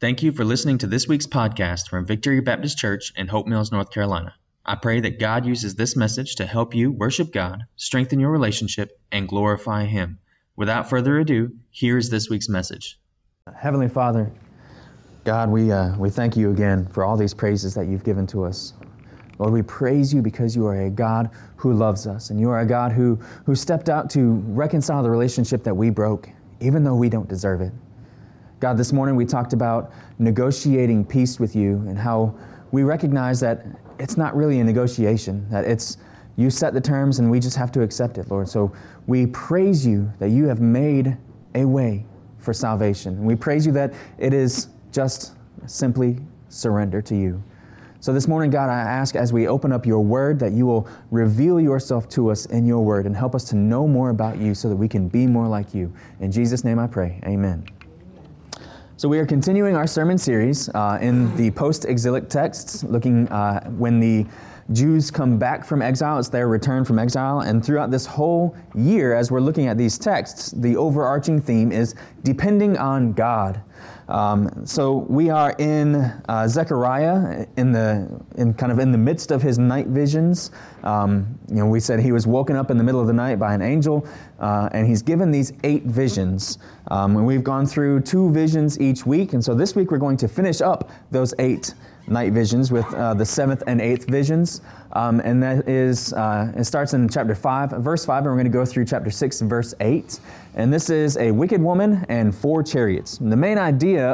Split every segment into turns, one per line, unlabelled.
Thank you for listening to this week's podcast from Victory Baptist Church in Hope Mills, North Carolina. I pray that God uses this message to help you worship God, strengthen your relationship, and glorify Him. Without further ado, here is this week's message.
Heavenly Father, God, we, uh, we thank you again for all these praises that you've given to us. Lord, we praise you because you are a God who loves us, and you are a God who, who stepped out to reconcile the relationship that we broke, even though we don't deserve it. God, this morning we talked about negotiating peace with you and how we recognize that it's not really a negotiation, that it's you set the terms and we just have to accept it, Lord. So we praise you that you have made a way for salvation. And we praise you that it is just simply surrender to you. So this morning, God, I ask as we open up your word that you will reveal yourself to us in your word and help us to know more about you so that we can be more like you. In Jesus' name I pray. Amen. So, we are continuing our sermon series uh, in the post exilic texts, looking uh, when the Jews come back from exile, it's their return from exile. And throughout this whole year, as we're looking at these texts, the overarching theme is depending on God. Um, so we are in uh, Zechariah, in the in kind of in the midst of his night visions. Um, you know, we said he was woken up in the middle of the night by an angel, uh, and he's given these eight visions. Um, and we've gone through two visions each week, and so this week we're going to finish up those eight night visions with uh, the seventh and eighth visions. Um, and that is, uh, it starts in chapter 5, verse 5, and we're going to go through chapter 6, verse 8. And this is a wicked woman and four chariots. And the main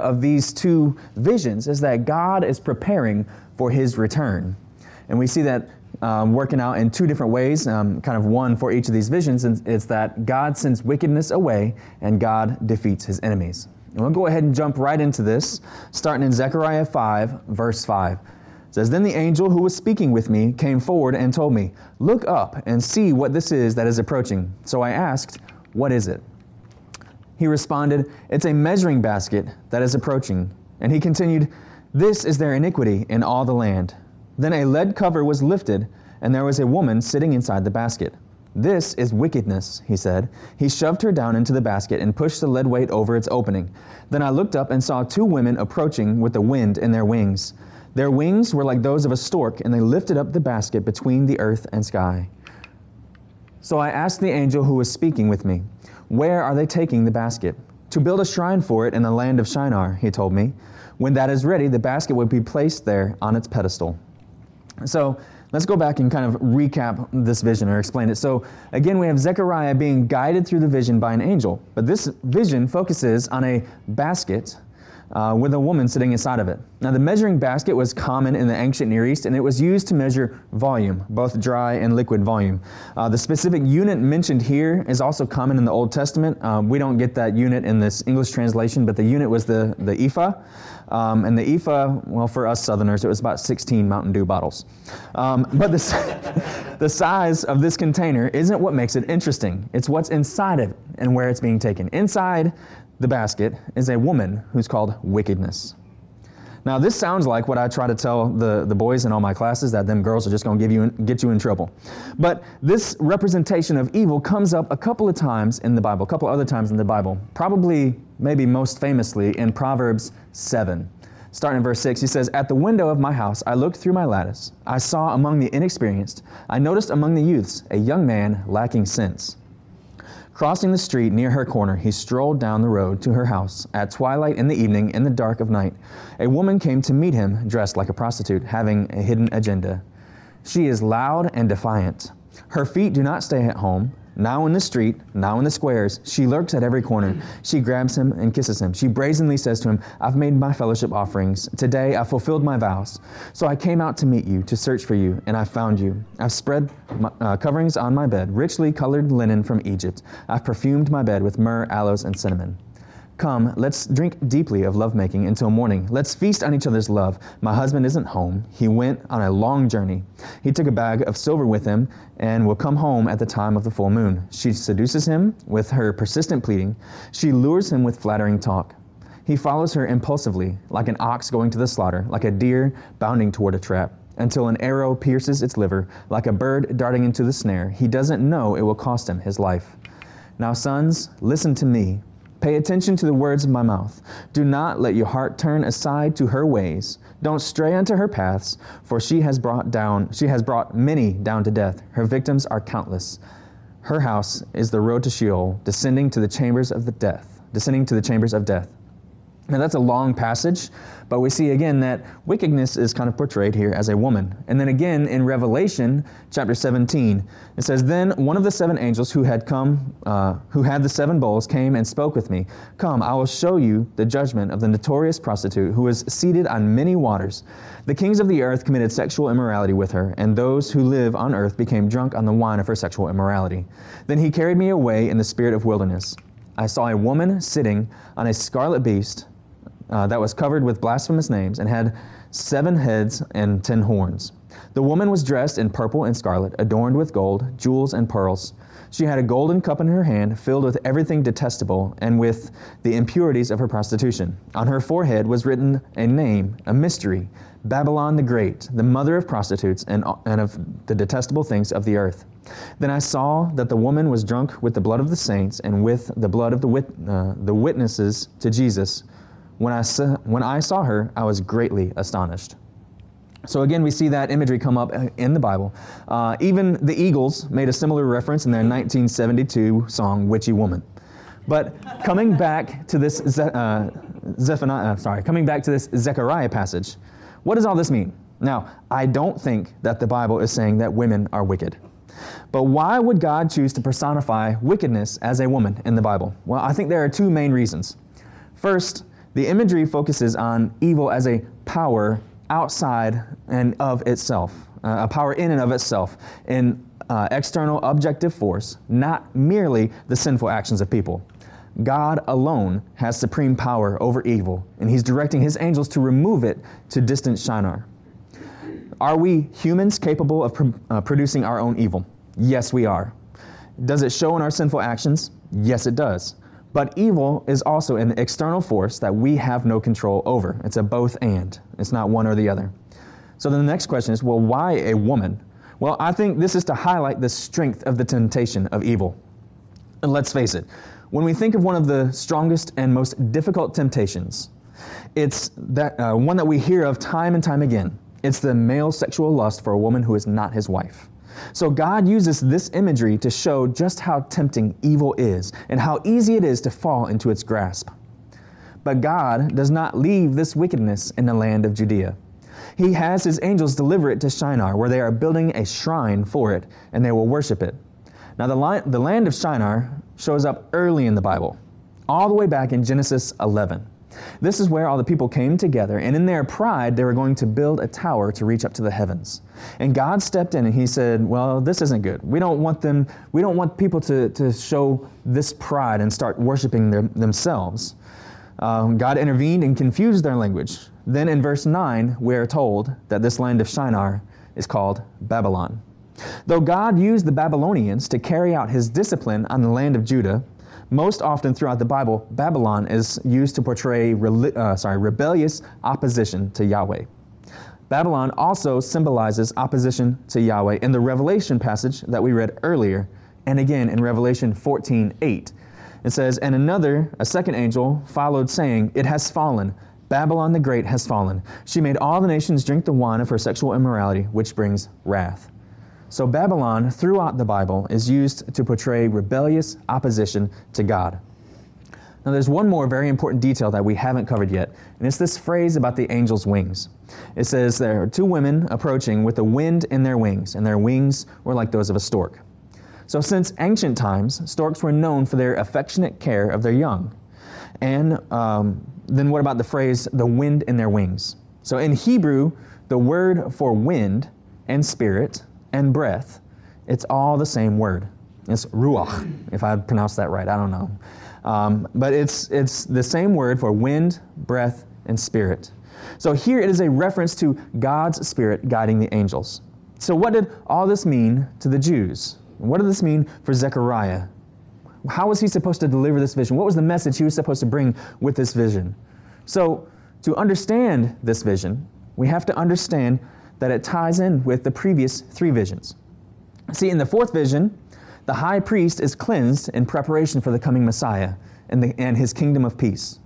of these two visions is that God is preparing for his return. And we see that um, working out in two different ways, um, kind of one for each of these visions, and it's that God sends wickedness away and God defeats his enemies. And we'll go ahead and jump right into this, starting in Zechariah 5, verse 5. It says, Then the angel who was speaking with me came forward and told me, Look up and see what this is that is approaching. So I asked, What is it? He responded, It's a measuring basket that is approaching. And he continued, This is their iniquity in all the land. Then a lead cover was lifted, and there was a woman sitting inside the basket. This is wickedness, he said. He shoved her down into the basket and pushed the lead weight over its opening. Then I looked up and saw two women approaching with the wind in their wings. Their wings were like those of a stork, and they lifted up the basket between the earth and sky. So I asked the angel who was speaking with me, Where are they taking the basket? To build a shrine for it in the land of Shinar, he told me. When that is ready, the basket would be placed there on its pedestal. So, Let's go back and kind of recap this vision or explain it. So, again, we have Zechariah being guided through the vision by an angel, but this vision focuses on a basket uh, with a woman sitting inside of it. Now, the measuring basket was common in the ancient Near East, and it was used to measure volume, both dry and liquid volume. Uh, the specific unit mentioned here is also common in the Old Testament. Um, we don't get that unit in this English translation, but the unit was the, the ephah. Um, and the ephah, well, for us Southerners, it was about 16 Mountain Dew bottles. Um, but the, the size of this container isn't what makes it interesting. It's what's inside of it and where it's being taken. Inside the basket is a woman who's called wickedness. Now, this sounds like what I try to tell the, the boys in all my classes that them girls are just going to give you get you in trouble. But this representation of evil comes up a couple of times in the Bible, a couple other times in the Bible. Probably, maybe most famously in Proverbs 7. Starting in verse 6, he says, At the window of my house I looked through my lattice. I saw among the inexperienced, I noticed among the youths a young man lacking sense. Crossing the street near her corner, he strolled down the road to her house. At twilight in the evening, in the dark of night, a woman came to meet him dressed like a prostitute, having a hidden agenda. She is loud and defiant. Her feet do not stay at home. Now in the street, now in the squares, she lurks at every corner. She grabs him and kisses him. She brazenly says to him, I've made my fellowship offerings. Today I fulfilled my vows. So I came out to meet you, to search for you, and I found you. I've spread my, uh, coverings on my bed, richly colored linen from Egypt. I've perfumed my bed with myrrh, aloes, and cinnamon. Come, let's drink deeply of lovemaking until morning. Let's feast on each other's love. My husband isn't home. He went on a long journey. He took a bag of silver with him and will come home at the time of the full moon. She seduces him with her persistent pleading. She lures him with flattering talk. He follows her impulsively, like an ox going to the slaughter, like a deer bounding toward a trap, until an arrow pierces its liver, like a bird darting into the snare. He doesn't know it will cost him his life. Now, sons, listen to me. Pay attention to the words of my mouth. Do not let your heart turn aside to her ways. Don't stray unto her paths, for she has brought down she has brought many down to death. Her victims are countless. Her house is the road to Sheol, descending to the chambers of the death, descending to the chambers of death. Now, that's a long passage, but we see again that wickedness is kind of portrayed here as a woman. And then again in Revelation chapter 17, it says, Then one of the seven angels who had come, uh, who had the seven bowls, came and spoke with me. Come, I will show you the judgment of the notorious prostitute who was seated on many waters. The kings of the earth committed sexual immorality with her, and those who live on earth became drunk on the wine of her sexual immorality. Then he carried me away in the spirit of wilderness. I saw a woman sitting on a scarlet beast uh, that was covered with blasphemous names and had seven heads and ten horns. The woman was dressed in purple and scarlet, adorned with gold, jewels, and pearls. She had a golden cup in her hand, filled with everything detestable and with the impurities of her prostitution. On her forehead was written a name, a mystery Babylon the Great, the mother of prostitutes and, and of the detestable things of the earth. Then I saw that the woman was drunk with the blood of the saints and with the blood of the, wit, uh, the witnesses to Jesus. When I, saw, when I saw her, I was greatly astonished. So again, we see that imagery come up in the Bible. Uh, even the Eagles made a similar reference in their 1972 song "Witchy Woman." But coming back to this uh, Zephaniah, uh, sorry, coming back to this Zechariah passage, what does all this mean? Now, I don't think that the Bible is saying that women are wicked. But why would God choose to personify wickedness as a woman in the Bible? Well, I think there are two main reasons. First, the imagery focuses on evil as a power outside and of itself, uh, a power in and of itself, an uh, external objective force, not merely the sinful actions of people. God alone has supreme power over evil, and He's directing His angels to remove it to distant Shinar. Are we humans capable of uh, producing our own evil? Yes, we are. Does it show in our sinful actions? Yes, it does. But evil is also an external force that we have no control over. It's a both and, it's not one or the other. So then the next question is well, why a woman? Well, I think this is to highlight the strength of the temptation of evil. And let's face it, when we think of one of the strongest and most difficult temptations, it's that uh, one that we hear of time and time again. It's the male sexual lust for a woman who is not his wife. So God uses this imagery to show just how tempting evil is and how easy it is to fall into its grasp. But God does not leave this wickedness in the land of Judea. He has his angels deliver it to Shinar, where they are building a shrine for it, and they will worship it. Now, the, the land of Shinar shows up early in the Bible, all the way back in Genesis 11. This is where all the people came together, and in their pride, they were going to build a tower to reach up to the heavens. And God stepped in and He said, Well, this isn't good. We don't want them, we don't want people to, to show this pride and start worshiping themselves. Um, God intervened and confused their language. Then in verse 9, we are told that this land of Shinar is called Babylon. Though God used the Babylonians to carry out his discipline on the land of Judah, most often throughout the Bible, Babylon is used to portray uh, sorry, rebellious opposition to Yahweh. Babylon also symbolizes opposition to Yahweh in the Revelation passage that we read earlier, and again in Revelation 14 8. It says, And another, a second angel, followed, saying, It has fallen. Babylon the Great has fallen. She made all the nations drink the wine of her sexual immorality, which brings wrath. So Babylon, throughout the Bible, is used to portray rebellious opposition to God. Now, there's one more very important detail that we haven't covered yet, and it's this phrase about the angel's wings. It says there are two women approaching with a wind in their wings, and their wings were like those of a stork. So, since ancient times, storks were known for their affectionate care of their young. And um, then, what about the phrase, the wind in their wings? So, in Hebrew, the word for wind and spirit and breath, it's all the same word. It's ruach, if I pronounced that right. I don't know. Um, but it's, it's the same word for wind, breath, and spirit. So here it is a reference to God's spirit guiding the angels. So, what did all this mean to the Jews? What did this mean for Zechariah? How was he supposed to deliver this vision? What was the message he was supposed to bring with this vision? So, to understand this vision, we have to understand that it ties in with the previous three visions. See, in the fourth vision, the high priest is cleansed in preparation for the coming Messiah. and, the, and his kingdom of peace.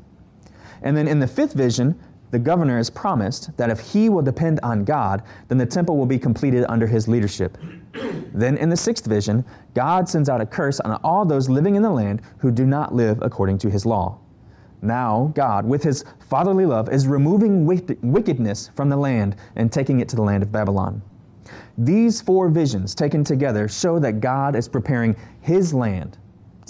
And then in the fifth vision, the governor is promised that if he will depend on God, then the temple will be completed under his leadership. then in the sixth vision, God sends out a curse on all those living in the land who do not live according to his law. Now, God, with his fatherly love, is removing wickedness from the land and taking it to the land of Babylon. These four visions taken together show that God is preparing his land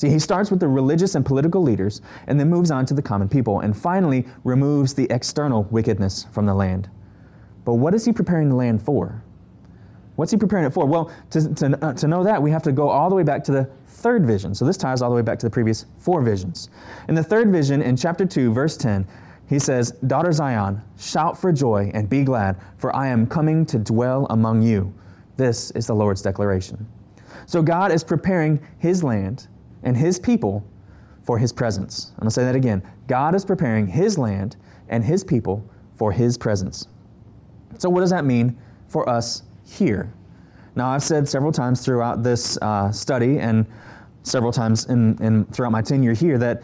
See, he starts with the religious and political leaders and then moves on to the common people and finally removes the external wickedness from the land. But what is he preparing the land for? What's he preparing it for? Well, to, to, uh, to know that, we have to go all the way back to the third vision. So this ties all the way back to the previous four visions. In the third vision, in chapter 2, verse 10, he says, Daughter Zion, shout for joy and be glad, for I am coming to dwell among you. This is the Lord's declaration. So God is preparing his land and his people for his presence. I'm going to say that again. God is preparing his land and his people for his presence. So, what does that mean for us here? Now, I've said several times throughout this uh, study and several times in, in, throughout my tenure here that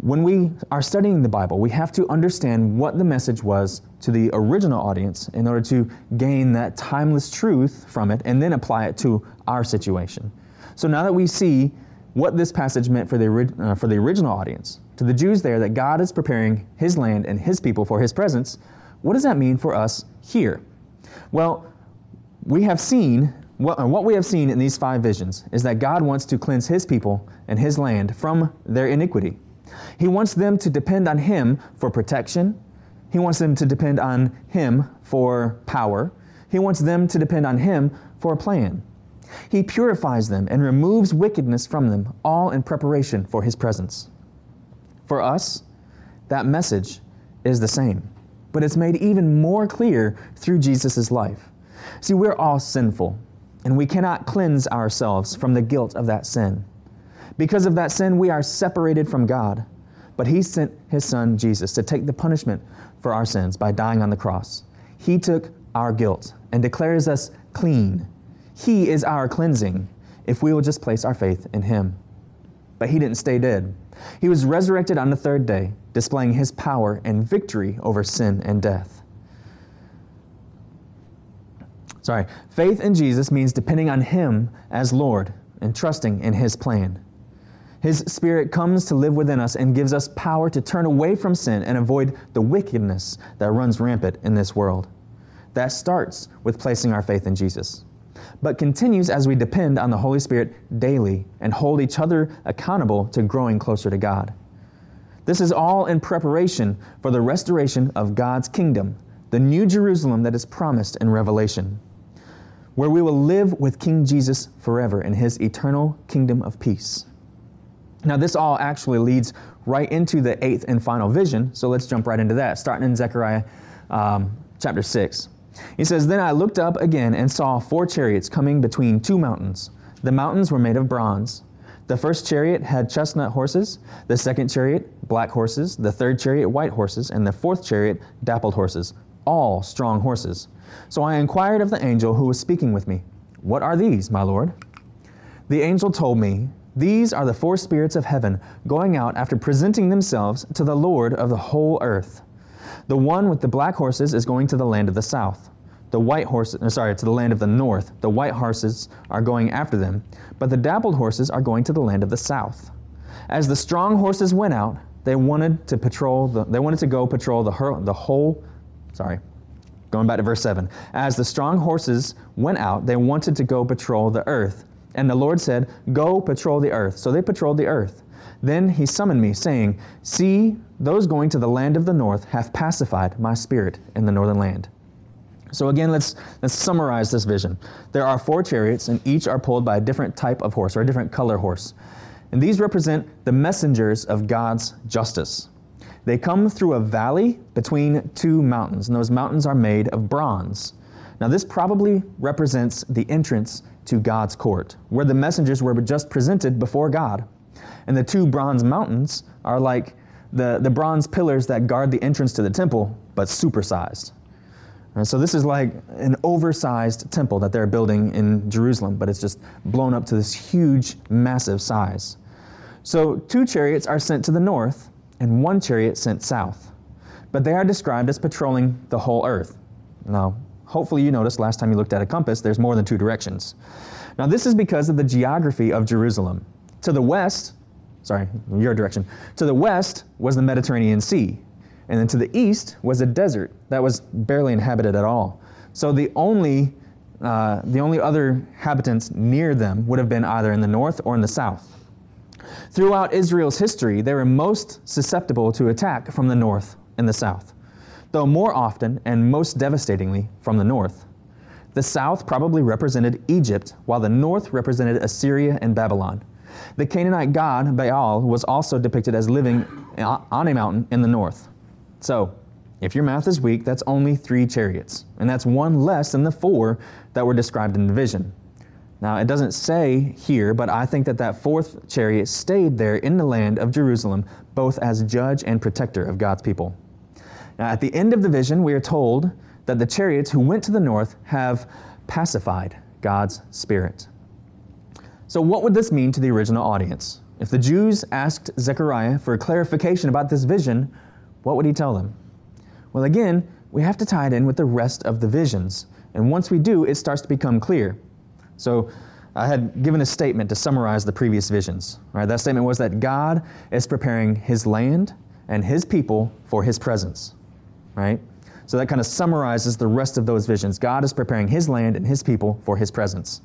when we are studying the Bible, we have to understand what the message was to the original audience in order to gain that timeless truth from it and then apply it to our situation. So now that we see what this passage meant for the, uh, for the original audience. To the Jews there, that God is preparing his land and his people for his presence, what does that mean for us here? Well, we have seen, what, uh, what we have seen in these five visions is that God wants to cleanse his people and his land from their iniquity. He wants them to depend on him for protection. He wants them to depend on him for power. He wants them to depend on him for a plan. He purifies them and removes wickedness from them, all in preparation for His presence. For us, that message is the same, but it's made even more clear through Jesus' life. See, we're all sinful, and we cannot cleanse ourselves from the guilt of that sin. Because of that sin, we are separated from God. But He sent His Son, Jesus, to take the punishment for our sins by dying on the cross. He took our guilt and declares us clean he is our cleansing if we will just place our faith in Him. But He didn't stay dead. He was resurrected on the third day, displaying His power and victory over sin and death. Sorry, faith in Jesus means depending on Him as Lord and trusting in His plan. His Spirit comes to live within us and gives us power to turn away from sin and avoid the wickedness that runs rampant in this world. That starts with placing our faith in Jesus but continues as we depend on the Holy Spirit daily and hold each other accountable to growing closer to God. This is all in preparation for the restoration of God's kingdom, the new Jerusalem that is promised in Revelation, where we will live with King Jesus forever in his eternal kingdom of peace. Now, this all actually leads right into the eighth and final vision, so let's jump right into that, starting in Zechariah um, chapter 6. He says, Then I looked up again and saw four chariots coming between two mountains. The mountains were made of bronze. The first chariot had chestnut horses, the second chariot, black horses, the third chariot, white horses, and the fourth chariot, dappled horses, all strong horses. So I inquired of the angel who was speaking with me, What are these, my Lord? The angel told me, These are the four spirits of heaven going out after presenting themselves to the Lord of the whole earth. The one with the black horses is going to the land of the south. The white horses, uh, sorry, to the land of the north. The white horses are going after them, but the dappled horses are going to the land of the south. As the strong horses went out, they wanted to patrol the, they wanted to go patrol the, the whole, sorry, going back to verse 7. As the strong horses went out, they wanted to go patrol the earth. And the Lord said, Go patrol the earth. So they patrolled the earth. Then he summoned me, saying, See, those going to the land of the north have pacified my spirit in the northern land. So again, let's, let's summarize this vision. There are four chariots, and each are pulled by a different type of horse or a different color horse. And these represent the messengers of God's justice. They come through a valley between two mountains, and those mountains are made of bronze. Now, this probably represents the entrance to God's court, where the messengers were just presented before God. And the two bronze mountains are like the, the bronze pillars that guard the entrance to the temple, but supersized. And so this is like an oversized temple that they're building in Jerusalem, but it's just blown up to this huge, massive size. So, two chariots are sent to the north, and one chariot sent south. But they are described as patrolling the whole earth. Now, hopefully, you noticed last time you looked at a compass, there's more than two directions. Now, this is because of the geography of Jerusalem. To the west, sorry, your direction, to the west was the Mediterranean Sea, and then to the east was a desert that was barely inhabited at all. So the only uh, the only other inhabitants near them would have been either in the north or in the south. Throughout Israel's history, they were most susceptible to attack from the north and the south, though more often and most devastatingly from the north. The south probably represented Egypt, while the north represented Assyria and Babylon. The Canaanite god Baal was also depicted as living on a mountain in the north. So, if your math is weak, that's only three chariots, and that's one less than the four that were described in the vision. Now, it doesn't say here, but I think that that fourth chariot stayed there in the land of Jerusalem, both as judge and protector of God's people. Now, at the end of the vision, we are told that the chariots who went to the north have pacified God's Spirit. So, what would this mean to the original audience? If the Jews asked Zechariah for a clarification about this vision, what would he tell them? Well, again, we have to tie it in with the rest of the visions. And once we do, it starts to become clear. So, I had given a statement to summarize the previous visions. Right? That statement was that God is preparing his land and his people for his presence. Right? So that kind of summarizes the rest of those visions. God is preparing his land and his people for his presence.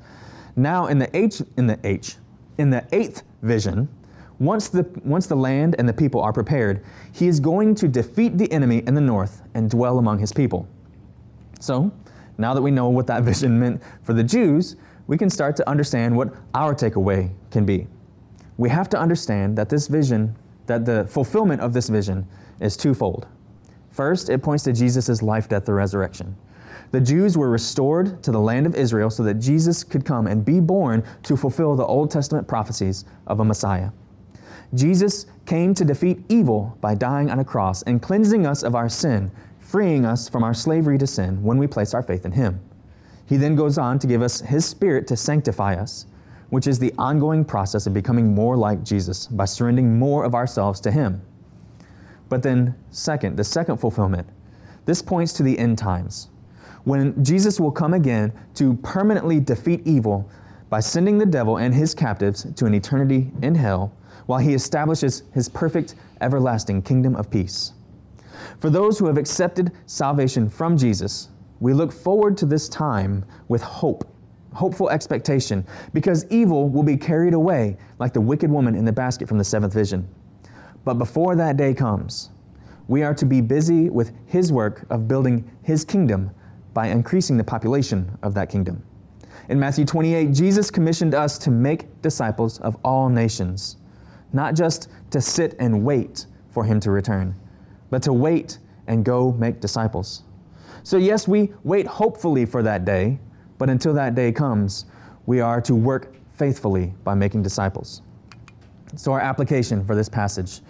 Now in the H in the H in the eighth vision, once the, once the land and the people are prepared, he is going to defeat the enemy in the north and dwell among his people. So, now that we know what that vision meant for the Jews, we can start to understand what our takeaway can be. We have to understand that this vision, that the fulfillment of this vision is twofold. First, it points to Jesus' life, death, and resurrection. The Jews were restored to the land of Israel so that Jesus could come and be born to fulfill the Old Testament prophecies of a Messiah. Jesus came to defeat evil by dying on a cross and cleansing us of our sin, freeing us from our slavery to sin when we place our faith in Him. He then goes on to give us His Spirit to sanctify us, which is the ongoing process of becoming more like Jesus by surrendering more of ourselves to Him. But then, second, the second fulfillment, this points to the end times when Jesus will come again to permanently defeat evil by sending the devil and his captives to an eternity in hell while he establishes his perfect, everlasting kingdom of peace. For those who have accepted salvation from Jesus, we look forward to this time with hope, hopeful expectation, because evil will be carried away like the wicked woman in the basket from the seventh vision. But before that day comes, we are to be busy with His work of building His kingdom by increasing the population of that kingdom. In Matthew 28, Jesus commissioned us to make disciples of all nations, not just to sit and wait for him to return, but to wait and go make disciples. So, yes, we wait hopefully for that day, but until that day comes, we are to work faithfully by making disciples. So, our application for this passage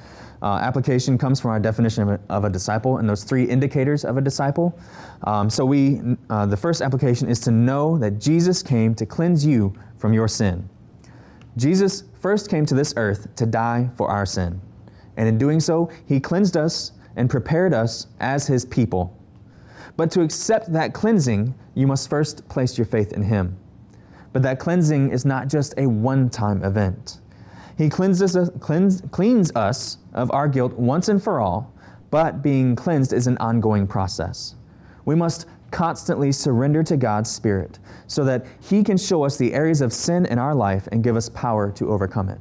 uh, application comes from our definition of a, of a, disciple and those three indicators of a disciple. Um, so we, uh, the first application is to know that Jesus came to cleanse you from your sin. Jesus first came to this earth to die for our sin. And in doing so, he cleansed us and prepared us as his people. But to accept that cleansing, you must first place your faith in him. But that cleansing is not just a one time event. He cleanses us, cleans, cleans us of our guilt once and for all, but being cleansed is an ongoing process. We must constantly surrender to God's Spirit so that He can show us the areas of sin in our life and give us power to overcome it.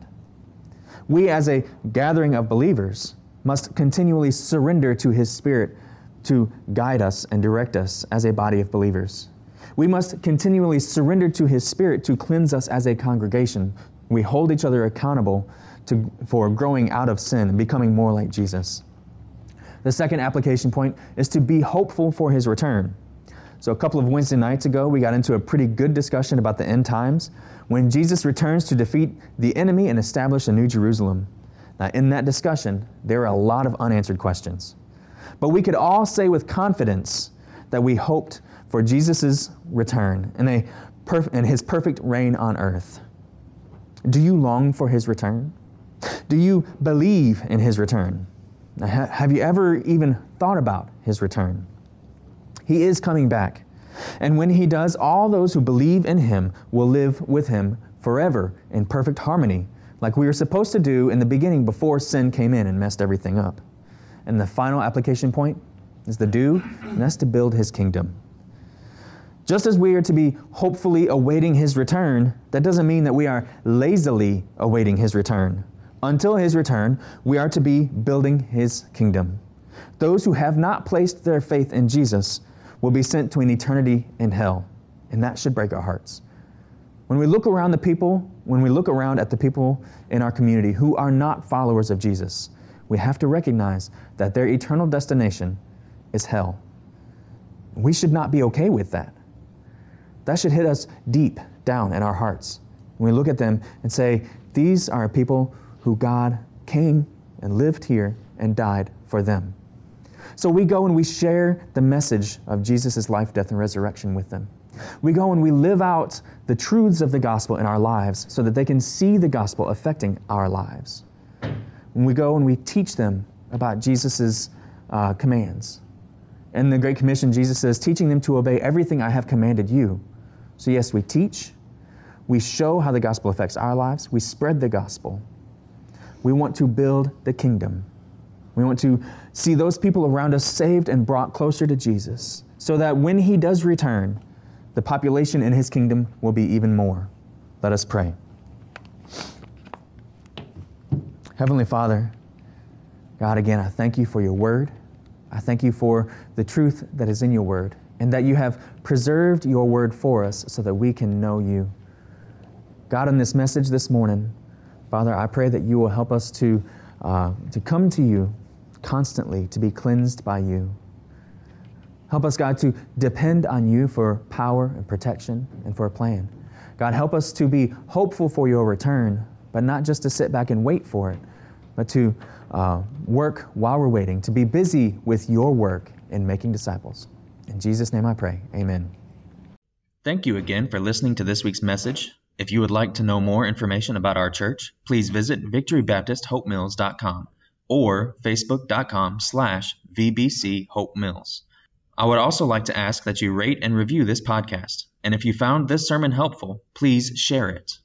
We, as a gathering of believers, must continually surrender to His Spirit to guide us and direct us as a body of believers. We must continually surrender to His Spirit to cleanse us as a congregation we hold each other accountable to, for growing out of sin and becoming more like Jesus. The second application point is to be hopeful for his return. So, a couple of Wednesday nights ago, we got into a pretty good discussion about the end times when Jesus returns to defeat the enemy and establish a new Jerusalem. Now, in that discussion, there are a lot of unanswered questions. But we could all say with confidence that we hoped for Jesus' return and, a perf- and his perfect reign on earth. Do you long for his return? Do you believe in his return? Have you ever even thought about his return? He is coming back. And when he does, all those who believe in him will live with him forever in perfect harmony, like we were supposed to do in the beginning before sin came in and messed everything up. And the final application point is the do, and that's to build his kingdom. Just as we are to be hopefully awaiting his return, that doesn't mean that we are lazily awaiting his return. Until his return, we are to be building his kingdom. Those who have not placed their faith in Jesus will be sent to an eternity in hell, and that should break our hearts. When we look around the people, when we look around at the people in our community who are not followers of Jesus, we have to recognize that their eternal destination is hell. We should not be okay with that. That should hit us deep down in our hearts. When we look at them and say, These are people who God came and lived here and died for them. So we go and we share the message of Jesus' life, death, and resurrection with them. We go and we live out the truths of the gospel in our lives so that they can see the gospel affecting our lives. When we go and we teach them about Jesus' uh, commands. In the Great Commission, Jesus says, teaching them to obey everything I have commanded you. So, yes, we teach, we show how the gospel affects our lives, we spread the gospel. We want to build the kingdom. We want to see those people around us saved and brought closer to Jesus so that when he does return, the population in his kingdom will be even more. Let us pray. Heavenly Father, God, again, I thank you for your word. I thank you for the truth that is in your word and that you have preserved your word for us so that we can know you. God, in this message this morning, Father, I pray that you will help us to, uh, to come to you constantly, to be cleansed by you. Help us, God, to depend on you for power and protection and for a plan. God, help us to be hopeful for your return, but not just to sit back and wait for it, but to uh, work while we're waiting, to be busy with your work in making disciples. In Jesus' name I pray. Amen.
Thank you again for listening to this week's message. If you would like to know more information about our church, please visit victorybaptisthopemills.com or facebook.com slash vbchopemills. I would also like to ask that you rate and review this podcast. And if you found this sermon helpful, please share it.